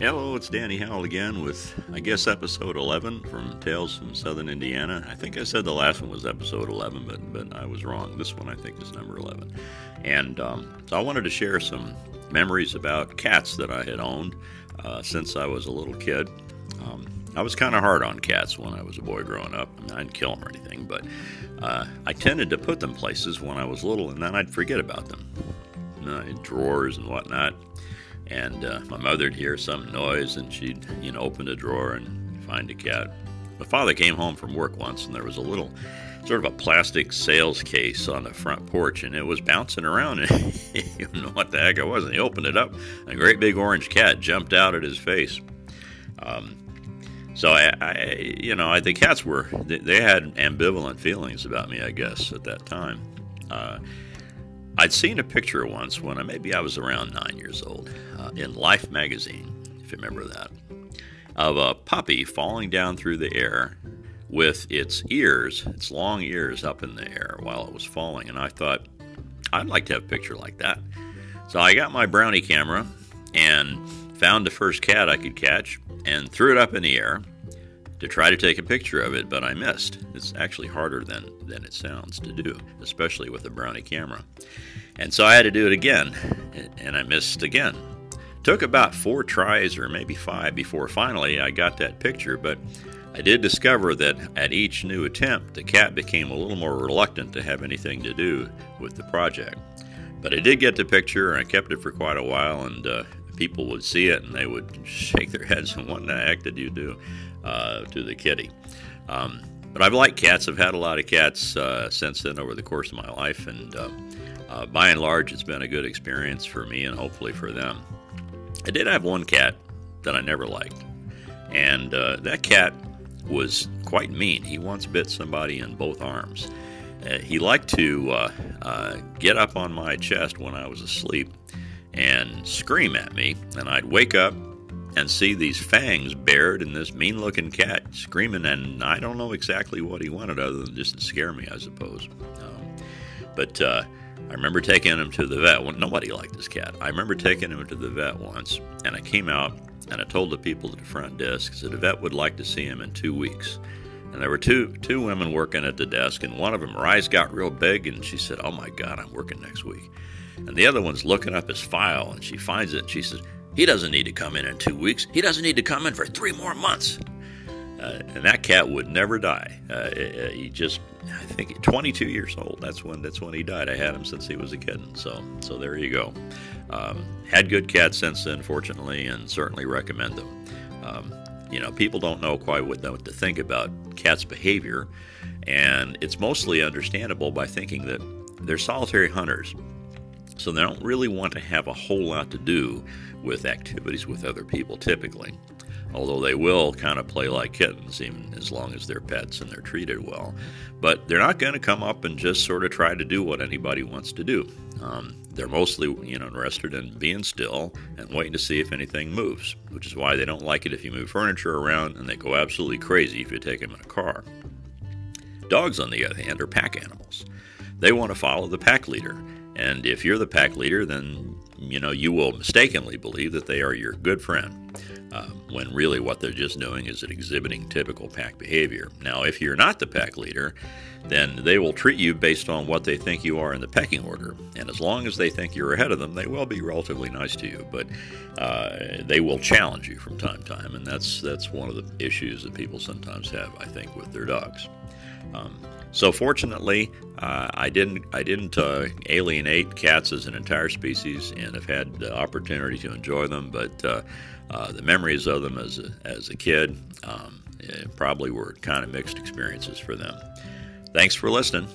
Hello, it's Danny Howell again with, I guess, episode 11 from Tales from Southern Indiana. I think I said the last one was episode 11, but, but I was wrong. This one I think is number 11. And um, so I wanted to share some memories about cats that I had owned uh, since I was a little kid. Um, I was kind of hard on cats when I was a boy growing up. I, mean, I didn't kill them or anything, but uh, I tended to put them places when I was little and then I'd forget about them. Know, in drawers and whatnot and uh, my mother'd hear some noise and she'd you know open the drawer and find a cat. My father came home from work once and there was a little sort of a plastic sales case on the front porch and it was bouncing around. And didn't know what the heck it was. And he opened it up and a great big orange cat jumped out at his face. Um, so I, I, you know, I, the cats were they had ambivalent feelings about me, I guess, at that time. Uh, I'd seen a picture once when I, maybe I was around nine years old uh, in Life magazine, if you remember that, of a puppy falling down through the air with its ears, its long ears up in the air while it was falling. And I thought, I'd like to have a picture like that. So I got my brownie camera and found the first cat I could catch and threw it up in the air to try to take a picture of it, but I missed. It's actually harder than, than it sounds to do, especially with a brownie camera. And so I had to do it again, and I missed again. Took about four tries or maybe five before finally I got that picture, but I did discover that at each new attempt, the cat became a little more reluctant to have anything to do with the project. But I did get the picture, and I kept it for quite a while, and uh, people would see it and they would shake their heads and what the heck did you do uh, to the kitty? Um, but I've liked cats. I've had a lot of cats uh, since then over the course of my life, and uh, uh, by and large, it's been a good experience for me and hopefully for them. I did have one cat that I never liked, and uh, that cat was quite mean. He once bit somebody in both arms. Uh, he liked to get up on my chest when I was asleep and scream at me, and I'd wake up and see these fangs bared in this mean looking cat screaming, and I don't know exactly what he wanted other than just to scare me, I suppose. Um, but uh, I remember taking him to the vet. Well, nobody liked this cat. I remember taking him to the vet once, and I came out and I told the people at the front desk that the vet would like to see him in two weeks. And there were two two women working at the desk, and one of them, her eyes got real big, and she said, "Oh my God, I'm working next week." And the other one's looking up his file and she finds it and she says, He doesn't need to come in in two weeks. He doesn't need to come in for three more months. Uh, and that cat would never die. Uh, uh he just, I think, 22 years old. That's when that's when he died. I had him since he was a kitten. So, so there you go. Um, had good cats since then, fortunately, and certainly recommend them. Um, you know, people don't know quite what, what to think about cats' behavior, and it's mostly understandable by thinking that they're solitary hunters. So they don't really want to have a whole lot to do with activities with other people typically. Although they will kind of play like kittens, even as long as they're pets and they're treated well. But they're not going to come up and just sort of try to do what anybody wants to do. Um, they're mostly, you know, interested in being still and waiting to see if anything moves, which is why they don't like it if you move furniture around, and they go absolutely crazy if you take them in a car. Dogs, on the other hand, are pack animals. They want to follow the pack leader and if you're the pack leader, then you know you will mistakenly believe that they are your good friend, uh, when really what they're just doing is exhibiting typical pack behavior. Now, if you're not the pack leader, then they will treat you based on what they think you are in the pecking order. And as long as they think you're ahead of them, they will be relatively nice to you. But uh, they will challenge you from time to time, and that's that's one of the issues that people sometimes have, I think, with their dogs. Um, so fortunately, uh, I didn't I didn't uh, alienate cats as an entire species, and have had the opportunity to enjoy them. But uh, uh the memories of them as a, as a kid um, eh, probably were kind of mixed experiences for them. Thanks for listening.